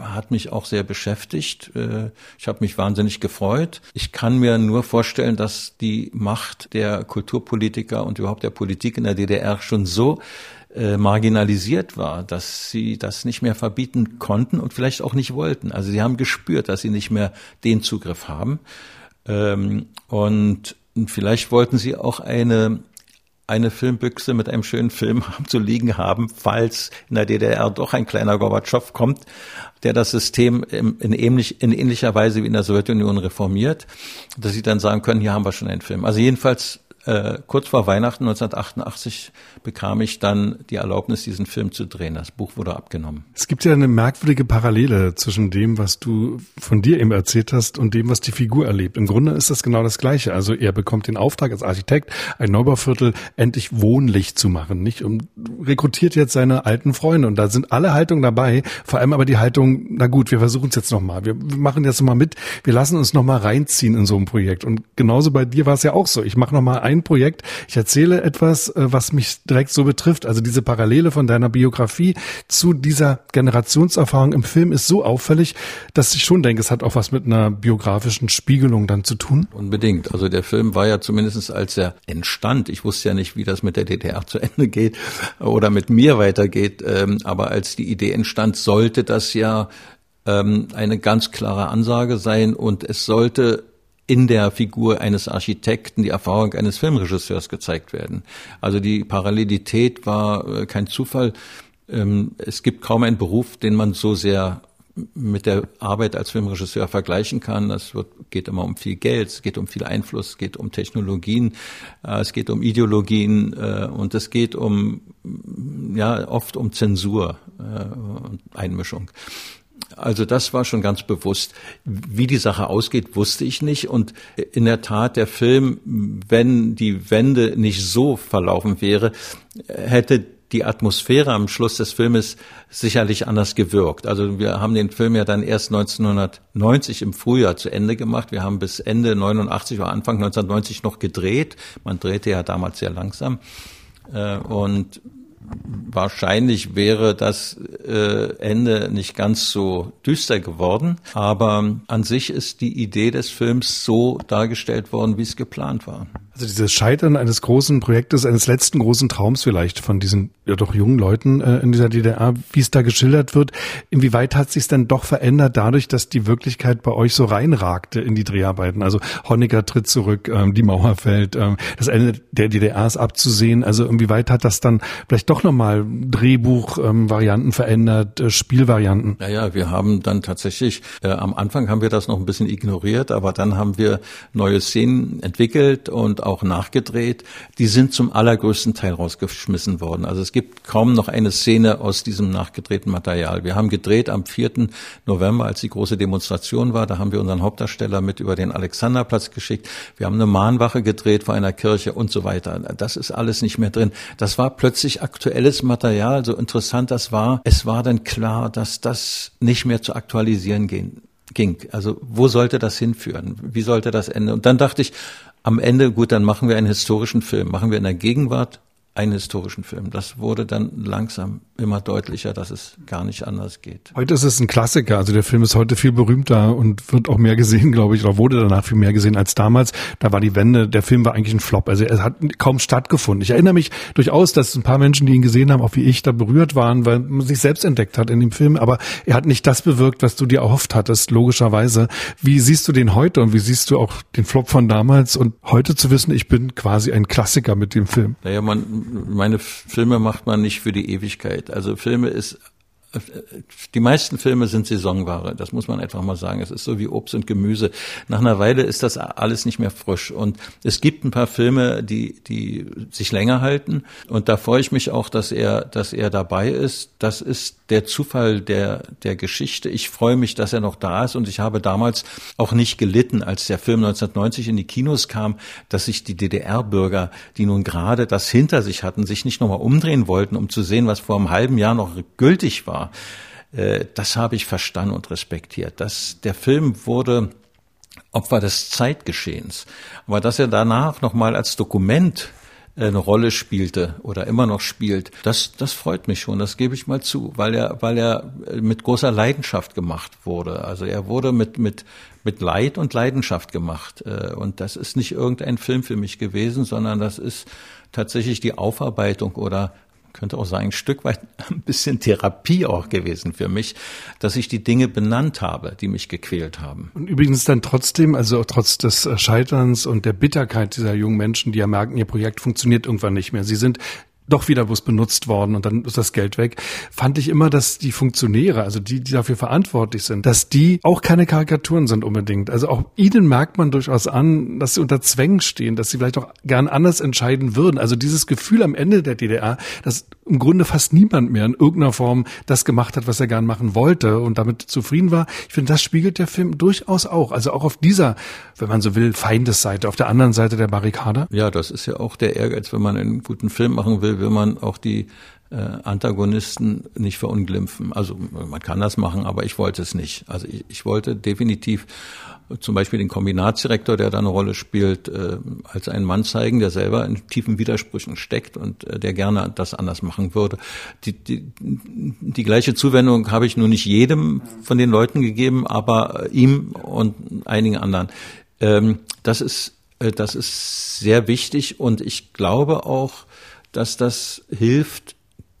hat mich auch sehr beschäftigt. Äh, ich habe mich wahnsinnig gefreut. Ich kann mir nur vorstellen, dass die Macht der Kulturpolitiker und überhaupt der Politik in der DDR schon so äh, marginalisiert war, dass sie das nicht mehr verbieten konnten und vielleicht auch nicht wollten. Also sie haben gespürt, dass sie nicht mehr den Zugriff haben. Ähm, und vielleicht wollten sie auch eine eine Filmbüchse mit einem schönen Film zu liegen haben, falls in der DDR doch ein kleiner Gorbatschow kommt, der das System in, ähnlich, in ähnlicher Weise wie in der Sowjetunion reformiert, dass sie dann sagen können, hier haben wir schon einen Film. Also jedenfalls äh, kurz vor Weihnachten 1988 bekam ich dann die Erlaubnis, diesen Film zu drehen. Das Buch wurde abgenommen. Es gibt ja eine merkwürdige Parallele zwischen dem, was du von dir eben erzählt hast und dem, was die Figur erlebt. Im Grunde ist das genau das Gleiche. Also er bekommt den Auftrag als Architekt, ein Neubauviertel endlich wohnlich zu machen, nicht? Und rekrutiert jetzt seine alten Freunde. Und da sind alle Haltungen dabei. Vor allem aber die Haltung, na gut, wir versuchen es jetzt nochmal. Wir machen jetzt nochmal mit. Wir lassen uns nochmal reinziehen in so ein Projekt. Und genauso bei dir war es ja auch so. Ich mache nochmal ein Projekt. Ich erzähle etwas, äh, was mich direkt so betrifft. Also diese Parallele von deiner Biografie zu dieser Generationserfahrung im Film ist so auffällig, dass ich schon denke, es hat auch was mit einer biografischen Spiegelung dann zu tun. Unbedingt. Also der Film war ja zumindest als er entstand. Ich wusste ja nicht, wie das mit der DDR zu Ende geht oder mit mir weitergeht. Ähm, aber als die Idee entstand, sollte das ja ähm, eine ganz klare Ansage sein und es sollte in der Figur eines Architekten die Erfahrung eines Filmregisseurs gezeigt werden. Also die Parallelität war äh, kein Zufall. Ähm, es gibt kaum einen Beruf, den man so sehr mit der Arbeit als Filmregisseur vergleichen kann. Es wird, geht immer um viel Geld, es geht um viel Einfluss, es geht um Technologien, äh, es geht um Ideologien äh, und es geht um ja oft um Zensur und Einmischung. Also das war schon ganz bewusst. Wie die Sache ausgeht, wusste ich nicht. Und in der Tat, der Film, wenn die Wende nicht so verlaufen wäre, hätte die Atmosphäre am Schluss des Filmes sicherlich anders gewirkt. Also wir haben den Film ja dann erst 1990 im Frühjahr zu Ende gemacht. Wir haben bis Ende 89 oder Anfang 1990 noch gedreht. Man drehte ja damals sehr langsam. Äh, und Wahrscheinlich wäre das äh, Ende nicht ganz so düster geworden, aber an sich ist die Idee des Films so dargestellt worden, wie es geplant war. Also dieses Scheitern eines großen Projektes, eines letzten großen Traums vielleicht von diesen ja doch jungen Leuten äh, in dieser DDR, wie es da geschildert wird, inwieweit hat sich dann doch verändert dadurch, dass die Wirklichkeit bei euch so reinragte in die Dreharbeiten? Also Honecker tritt zurück, ähm, die Mauer fällt, ähm, das Ende der DDR ist abzusehen. Also inwieweit hat das dann vielleicht doch nochmal Drehbuchvarianten ähm, verändert, äh, Spielvarianten? Naja, wir haben dann tatsächlich, äh, am Anfang haben wir das noch ein bisschen ignoriert, aber dann haben wir neue Szenen entwickelt und auch nachgedreht, die sind zum allergrößten Teil rausgeschmissen worden. Also es gibt kaum noch eine Szene aus diesem nachgedrehten Material. Wir haben gedreht am 4. November, als die große Demonstration war. Da haben wir unseren Hauptdarsteller mit über den Alexanderplatz geschickt. Wir haben eine Mahnwache gedreht vor einer Kirche und so weiter. Das ist alles nicht mehr drin. Das war plötzlich aktuelles Material. So interessant das war, es war dann klar, dass das nicht mehr zu aktualisieren ging. Also wo sollte das hinführen? Wie sollte das enden? Und dann dachte ich, am Ende, gut, dann machen wir einen historischen Film, machen wir in der Gegenwart einen historischen Film. Das wurde dann langsam immer deutlicher, dass es gar nicht anders geht. Heute ist es ein Klassiker. Also der Film ist heute viel berühmter und wird auch mehr gesehen, glaube ich, oder wurde danach viel mehr gesehen als damals. Da war die Wende, der Film war eigentlich ein Flop. Also er hat kaum stattgefunden. Ich erinnere mich durchaus, dass ein paar Menschen, die ihn gesehen haben, auch wie ich, da berührt waren, weil man sich selbst entdeckt hat in dem Film. Aber er hat nicht das bewirkt, was du dir erhofft hattest, logischerweise. Wie siehst du den heute und wie siehst du auch den Flop von damals und heute zu wissen, ich bin quasi ein Klassiker mit dem Film? Naja, man meine Filme macht man nicht für die Ewigkeit. Also Filme ist die meisten Filme sind Saisonware, das muss man einfach mal sagen. Es ist so wie Obst und Gemüse. Nach einer Weile ist das alles nicht mehr frisch. Und es gibt ein paar Filme, die, die sich länger halten. Und da freue ich mich auch, dass er, dass er dabei ist. Das ist der Zufall der, der Geschichte. Ich freue mich, dass er noch da ist und ich habe damals auch nicht gelitten, als der Film 1990 in die Kinos kam, dass sich die DDR-Bürger, die nun gerade das hinter sich hatten, sich nicht nochmal umdrehen wollten, um zu sehen, was vor einem halben Jahr noch gültig war. Äh, das habe ich verstanden und respektiert. Das, der Film wurde Opfer des Zeitgeschehens. Aber dass er danach nochmal als Dokument eine Rolle spielte oder immer noch spielt, das, das freut mich schon, das gebe ich mal zu, weil er, weil er mit großer Leidenschaft gemacht wurde. Also er wurde mit, mit, mit Leid und Leidenschaft gemacht. Äh, und das ist nicht irgendein Film für mich gewesen, sondern das ist tatsächlich die Aufarbeitung oder könnte auch sagen, ein Stück weit ein bisschen Therapie auch gewesen für mich, dass ich die Dinge benannt habe, die mich gequält haben. Und übrigens dann trotzdem, also trotz des Scheiterns und der Bitterkeit dieser jungen Menschen, die ja merken, ihr Projekt funktioniert irgendwann nicht mehr. Sie sind doch wieder bloß benutzt worden und dann ist das Geld weg, fand ich immer, dass die Funktionäre, also die, die dafür verantwortlich sind, dass die auch keine Karikaturen sind unbedingt. Also auch ihnen merkt man durchaus an, dass sie unter Zwängen stehen, dass sie vielleicht auch gern anders entscheiden würden. Also dieses Gefühl am Ende der DDR, dass im Grunde fast niemand mehr in irgendeiner Form das gemacht hat, was er gern machen wollte und damit zufrieden war. Ich finde, das spiegelt der Film durchaus auch. Also auch auf dieser, wenn man so will, Feindesseite, auf der anderen Seite der Barrikade. Ja, das ist ja auch der Ehrgeiz, wenn man einen guten Film machen will, will man auch die äh, Antagonisten nicht verunglimpfen. Also man kann das machen, aber ich wollte es nicht. Also ich, ich wollte definitiv zum Beispiel den Kombinatsdirektor, der da eine Rolle spielt, äh, als einen Mann zeigen, der selber in tiefen Widersprüchen steckt und äh, der gerne das anders machen würde. Die, die, die gleiche Zuwendung habe ich nur nicht jedem von den Leuten gegeben, aber ihm und einigen anderen. Ähm, das ist, äh, das ist sehr wichtig und ich glaube auch, dass das hilft,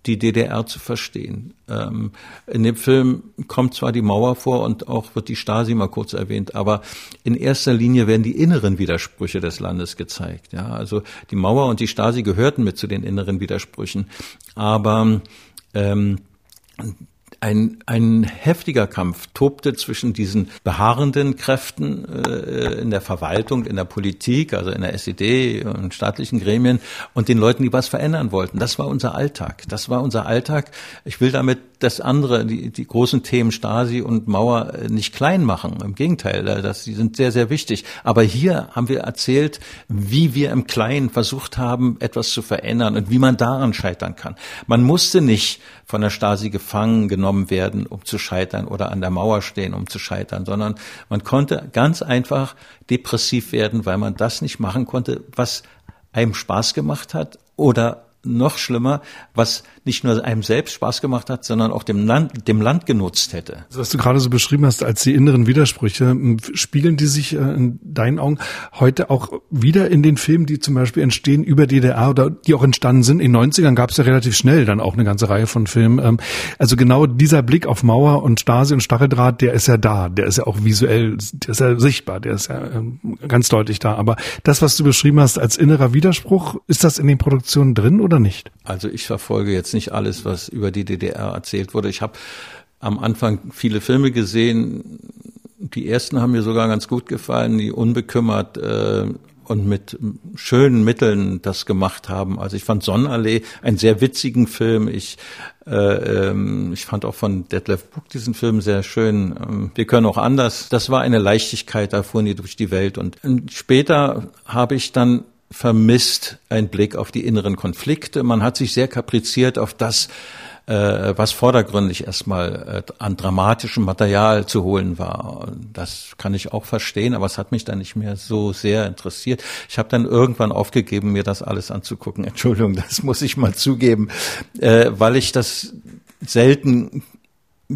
die DDR zu verstehen. Ähm, in dem Film kommt zwar die Mauer vor und auch wird die Stasi mal kurz erwähnt, aber in erster Linie werden die inneren Widersprüche des Landes gezeigt. Ja, also die Mauer und die Stasi gehörten mit zu den inneren Widersprüchen, aber ähm, ein, ein heftiger Kampf tobte zwischen diesen beharrenden Kräften äh, in der Verwaltung, in der Politik, also in der SED und staatlichen Gremien und den Leuten, die was verändern wollten. Das war unser Alltag. Das war unser Alltag. Ich will damit das andere, die, die großen Themen Stasi und Mauer äh, nicht klein machen. Im Gegenteil, das, die sind sehr, sehr wichtig. Aber hier haben wir erzählt, wie wir im Kleinen versucht haben, etwas zu verändern und wie man daran scheitern kann. Man musste nicht von der Stasi gefangen genommen werden, um zu scheitern oder an der Mauer stehen, um zu scheitern, sondern man konnte ganz einfach depressiv werden, weil man das nicht machen konnte, was einem Spaß gemacht hat oder noch schlimmer, was nicht nur einem selbst Spaß gemacht hat, sondern auch dem Land, dem Land genutzt hätte. Was du gerade so beschrieben hast als die inneren Widersprüche, spiegeln die sich äh, in deinen Augen heute auch wieder in den Filmen, die zum Beispiel entstehen über DDR oder die auch entstanden sind? In den 90ern gab es ja relativ schnell dann auch eine ganze Reihe von Filmen. Ähm, also genau dieser Blick auf Mauer und Stasi und Stacheldraht, der ist ja da, der ist ja auch visuell, der ist ja sichtbar, der ist ja ähm, ganz deutlich da. Aber das, was du beschrieben hast als innerer Widerspruch, ist das in den Produktionen drin oder nicht? Also ich verfolge jetzt nicht alles, was über die DDR erzählt wurde. Ich habe am Anfang viele Filme gesehen. Die ersten haben mir sogar ganz gut gefallen, die unbekümmert äh, und mit schönen Mitteln das gemacht haben. Also ich fand Sonnenallee einen sehr witzigen Film. Ich, äh, ähm, ich fand auch von Detlef Buch diesen Film sehr schön. Ähm, wir können auch anders. Das war eine Leichtigkeit, da fuhren die durch die Welt. Und, und später habe ich dann vermisst ein Blick auf die inneren Konflikte. Man hat sich sehr kapriziert auf das, äh, was vordergründig erstmal äh, an dramatischem Material zu holen war. Das kann ich auch verstehen, aber es hat mich dann nicht mehr so sehr interessiert. Ich habe dann irgendwann aufgegeben, mir das alles anzugucken. Entschuldigung, das muss ich mal zugeben, äh, weil ich das selten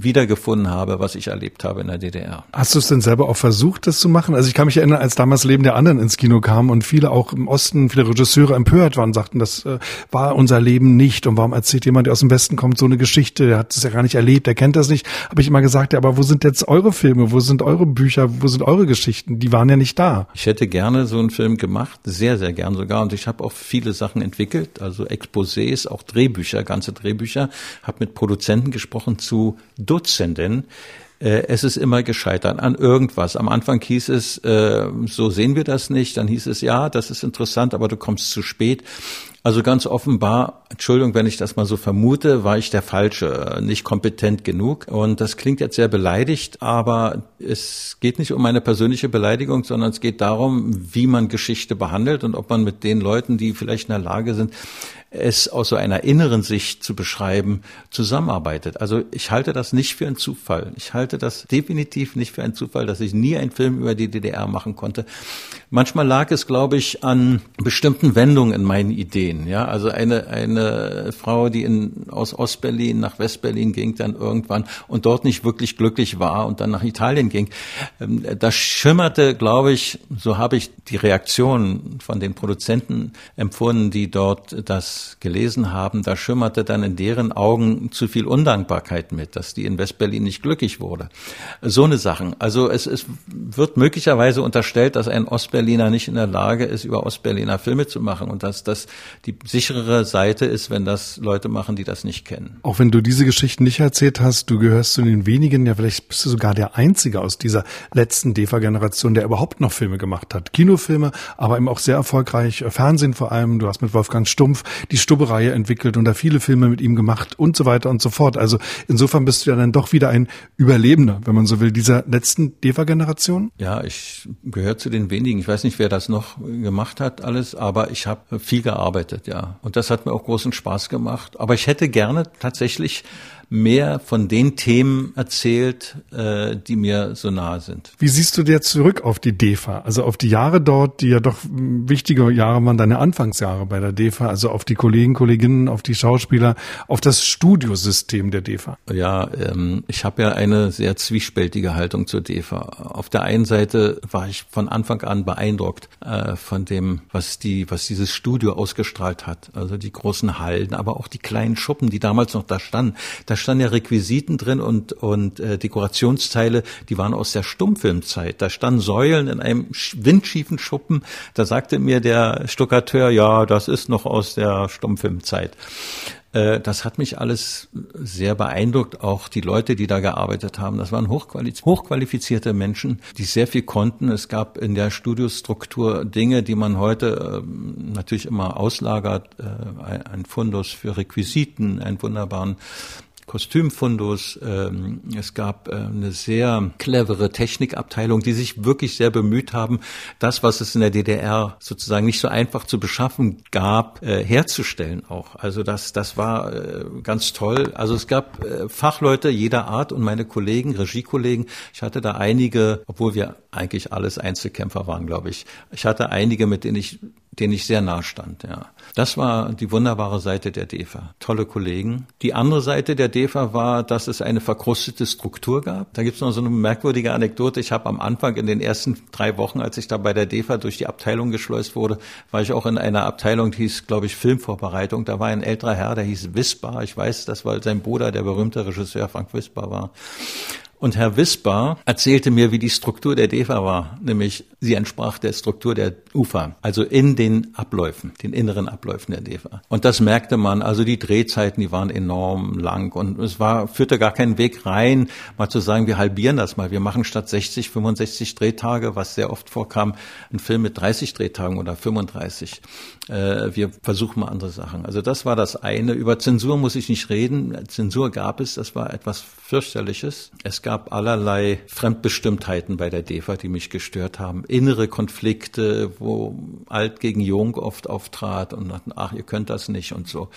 wiedergefunden habe, was ich erlebt habe in der DDR. Hast du es denn selber auch versucht, das zu machen? Also ich kann mich erinnern, als damals Leben der anderen ins Kino kam und viele auch im Osten, viele Regisseure empört waren, sagten, das äh, war unser Leben nicht und warum erzählt jemand, der aus dem Westen kommt, so eine Geschichte, der hat es ja gar nicht erlebt, der kennt das nicht. Habe ich immer gesagt, ja, aber wo sind jetzt eure Filme, wo sind eure Bücher, wo sind eure Geschichten? Die waren ja nicht da. Ich hätte gerne so einen Film gemacht, sehr, sehr gern sogar und ich habe auch viele Sachen entwickelt, also Exposés, auch Drehbücher, ganze Drehbücher, habe mit Produzenten gesprochen zu Dutzenden. Äh, es ist immer gescheitert an irgendwas. Am Anfang hieß es, äh, so sehen wir das nicht. Dann hieß es, ja, das ist interessant, aber du kommst zu spät. Also ganz offenbar, Entschuldigung, wenn ich das mal so vermute, war ich der Falsche, nicht kompetent genug. Und das klingt jetzt sehr beleidigt, aber es geht nicht um eine persönliche Beleidigung, sondern es geht darum, wie man Geschichte behandelt und ob man mit den Leuten, die vielleicht in der Lage sind, es aus so einer inneren Sicht zu beschreiben, zusammenarbeitet. Also ich halte das nicht für einen Zufall. Ich halte das definitiv nicht für einen Zufall, dass ich nie einen Film über die DDR machen konnte. Manchmal lag es, glaube ich, an bestimmten Wendungen in meinen Ideen. Ja, also eine, eine Frau, die in, aus Ostberlin nach Westberlin ging dann irgendwann und dort nicht wirklich glücklich war und dann nach Italien ging. Ähm, da schimmerte, glaube ich, so habe ich die Reaktion von den Produzenten empfunden, die dort das gelesen haben, da schimmerte dann in deren Augen zu viel Undankbarkeit mit, dass die in Westberlin nicht glücklich wurde. So eine Sachen. Also es, es wird möglicherweise unterstellt, dass ein Ostberliner nicht in der Lage ist, über Ostberliner Filme zu machen und dass, dass die sicherere Seite ist, wenn das Leute machen, die das nicht kennen. Auch wenn du diese Geschichten nicht erzählt hast, du gehörst zu den wenigen, ja vielleicht bist du sogar der Einzige aus dieser letzten DEFA-Generation, der überhaupt noch Filme gemacht hat. Kinofilme, aber eben auch sehr erfolgreich, äh, Fernsehen vor allem. Du hast mit Wolfgang Stumpf die Stubbe-Reihe entwickelt und da viele Filme mit ihm gemacht und so weiter und so fort. Also insofern bist du ja dann doch wieder ein Überlebender, wenn man so will, dieser letzten DEFA-Generation. Ja, ich gehöre zu den wenigen. Ich weiß nicht, wer das noch gemacht hat alles, aber ich habe viel gearbeitet, ja. Und das hat mir auch großen Spaß gemacht. Aber ich hätte gerne tatsächlich mehr von den Themen erzählt, äh, die mir so nahe sind. Wie siehst du dir zurück auf die DEFA, also auf die Jahre dort, die ja doch wichtige Jahre waren, deine Anfangsjahre bei der DEFA, also auf die Kollegen, Kolleginnen, auf die Schauspieler, auf das Studiosystem der DEFA? Ja, ähm, ich habe ja eine sehr zwiespältige Haltung zur DEFA. Auf der einen Seite war ich von Anfang an beeindruckt äh, von dem, was die, was dieses Studio ausgestrahlt hat. Also die großen Hallen, aber auch die kleinen Schuppen, die damals noch da standen. Da standen ja Requisiten drin und, und äh, Dekorationsteile, die waren aus der Stummfilmzeit. Da standen Säulen in einem windschiefen Schuppen. Da sagte mir der Stuckateur, ja, das ist noch aus der Stummfilmzeit. Äh, das hat mich alles sehr beeindruckt. Auch die Leute, die da gearbeitet haben, das waren hochqualifizierte Menschen, die sehr viel konnten. Es gab in der Studiostruktur Dinge, die man heute ähm, natürlich immer auslagert. Äh, ein Fundus für Requisiten, einen wunderbaren Kostümfundus. Ähm, es gab äh, eine sehr clevere Technikabteilung, die sich wirklich sehr bemüht haben, das, was es in der DDR sozusagen nicht so einfach zu beschaffen gab, äh, herzustellen auch. Also das, das war äh, ganz toll. Also es gab Fachleute jeder Art und meine Kollegen, Regiekollegen. Ich hatte da einige, obwohl wir eigentlich alles Einzelkämpfer waren, glaube ich. Ich hatte einige, mit denen ich denen ich sehr nah stand. Ja. Das war die wunderbare Seite der DEFA. Tolle Kollegen. Die andere Seite der DEFA war, dass es eine verkrustete Struktur gab. Da gibt es noch so eine merkwürdige Anekdote. Ich habe am Anfang in den ersten drei Wochen, als ich da bei der DEFA durch die Abteilung geschleust wurde, war ich auch in einer Abteilung, die hieß, glaube ich, Filmvorbereitung. Da war ein älterer Herr, der hieß Wisbar. Ich weiß, das war sein Bruder, der berühmte Regisseur Frank Wisbar war. Und Herr Wisper erzählte mir, wie die Struktur der DEFA war, nämlich sie entsprach der Struktur der UFA, also in den Abläufen, den inneren Abläufen der DEFA. Und das merkte man, also die Drehzeiten, die waren enorm lang und es war, führte gar keinen Weg rein, mal zu sagen, wir halbieren das mal, wir machen statt 60, 65 Drehtage, was sehr oft vorkam, einen Film mit 30 Drehtagen oder 35. Äh, wir versuchen mal andere Sachen. Also das war das eine. Über Zensur muss ich nicht reden. Zensur gab es, das war etwas fürchterliches. Es gab allerlei Fremdbestimmtheiten bei der DEFA, die mich gestört haben. Innere Konflikte, wo Alt gegen Jung oft auftrat und dachten, ach, ihr könnt das nicht und so.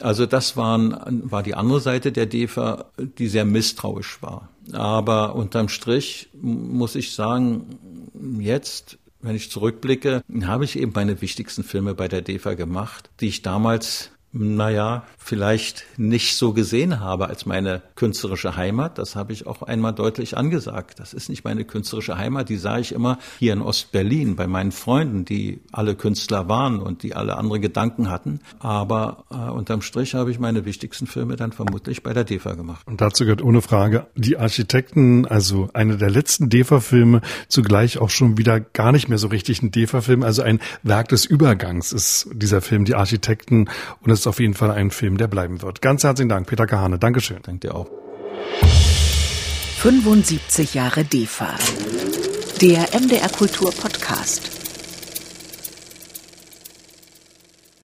Also das waren, war die andere Seite der DEFA, die sehr misstrauisch war. Aber unterm Strich muss ich sagen, jetzt wenn ich zurückblicke, habe ich eben meine wichtigsten Filme bei der DEFA gemacht, die ich damals naja, vielleicht nicht so gesehen habe als meine künstlerische Heimat. Das habe ich auch einmal deutlich angesagt. Das ist nicht meine künstlerische Heimat. Die sah ich immer hier in Ostberlin bei meinen Freunden, die alle Künstler waren und die alle andere Gedanken hatten. Aber äh, unterm Strich habe ich meine wichtigsten Filme dann vermutlich bei der DEFA gemacht. Und dazu gehört ohne Frage die Architekten, also eine der letzten DEFA-Filme, zugleich auch schon wieder gar nicht mehr so richtig ein DEFA-Film, also ein Werk des Übergangs ist dieser Film, die Architekten. Und ist auf jeden Fall ein Film, der bleiben wird. Ganz herzlichen Dank, Peter Kahane. Dankeschön. Danke dir auch. 75 Jahre DEFA. Der MDR Kultur Podcast.